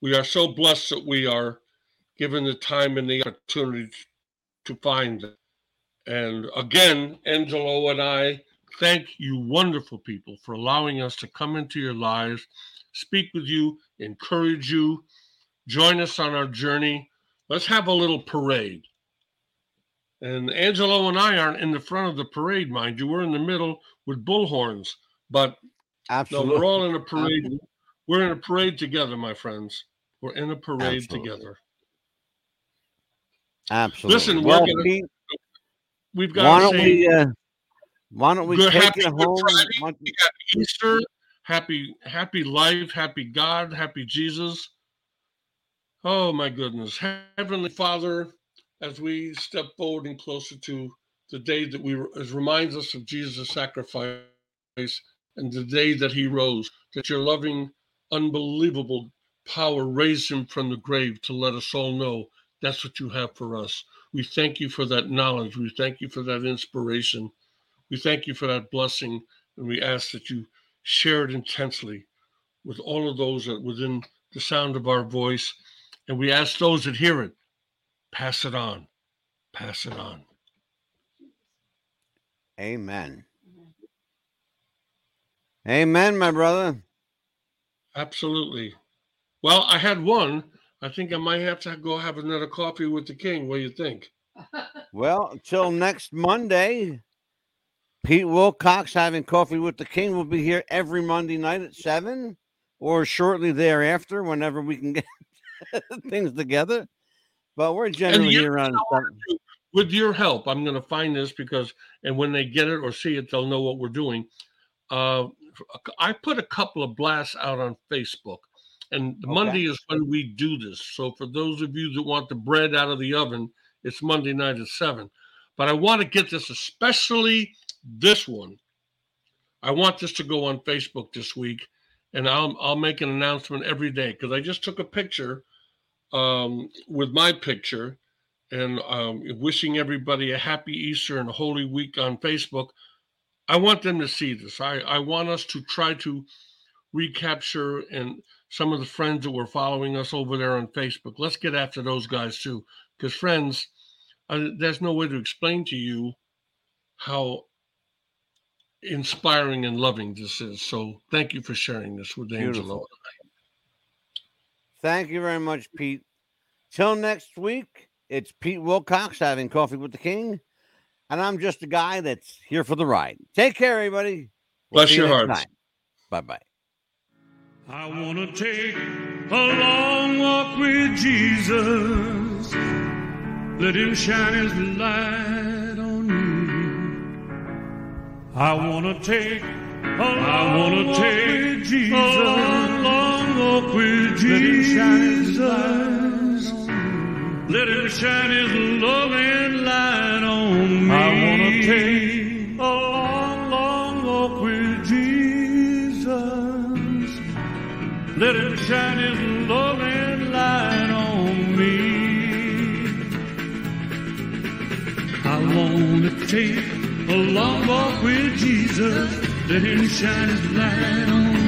we are so blessed that we are given the time and the opportunity to find them. And again, Angelo and I thank you, wonderful people, for allowing us to come into your lives speak with you, encourage you. Join us on our journey. Let's have a little parade. And Angelo and I aren't in the front of the parade, mind you. We're in the middle with bullhorns. But Absolutely. No, we're all in a [LAUGHS] parade. Absolutely. We're in a parade together, my friends. We're in a parade Absolutely. together. Absolutely. Listen, well, we're gonna, we've got why don't say, we uh, why don't we good, take it home? Friday, we got Easter. Happy happy life. Happy god. Happy jesus. Oh my goodness. Heavenly father as we step forward and closer to the day that we as reminds us of jesus sacrifice and the day that he rose that your loving unbelievable power raised him from the grave to let us all know that's what you have for us we thank you for that knowledge we thank you for that inspiration we thank you for that blessing and we ask that you share it intensely with all of those that within the sound of our voice. And we ask those that hear it, pass it on. Pass it on. Amen. Amen, my brother. Absolutely. Well, I had one. I think I might have to go have another coffee with the king. What do you think? [LAUGHS] Well, until next Monday, Pete Willcox having coffee with the King will be here every Monday night at seven, or shortly thereafter, whenever we can get [LAUGHS] things together. But we're generally here on with your help. I'm going to find this because, and when they get it or see it, they'll know what we're doing. Uh, I put a couple of blasts out on Facebook, and okay. Monday is when we do this. So for those of you that want the bread out of the oven, it's Monday night at seven. But I want to get this, especially this one. I want this to go on Facebook this week, and I'll I'll make an announcement every day because I just took a picture um, with my picture and um, wishing everybody a happy Easter and a Holy Week on Facebook. I want them to see this. I, I want us to try to recapture and some of the friends that were following us over there on Facebook. Let's get after those guys too, because friends, uh, there's no way to explain to you how inspiring and loving this is. So thank you for sharing this with Beautiful. Angelo. Thank you very much, Pete. Till next week, it's Pete Willcox having coffee with the King, and I'm just a guy that's here for the ride. Take care, everybody. We'll Bless your hearts. Bye bye. I want to take a long walk with Jesus. Let him shine his light on me. I want to take a long I want to take Jesus. A long, long walk with Jesus. Let him shine his loving light on me. I want to take Let him shine his loving light on me. I want to take a long walk with Jesus. Let him shine his light on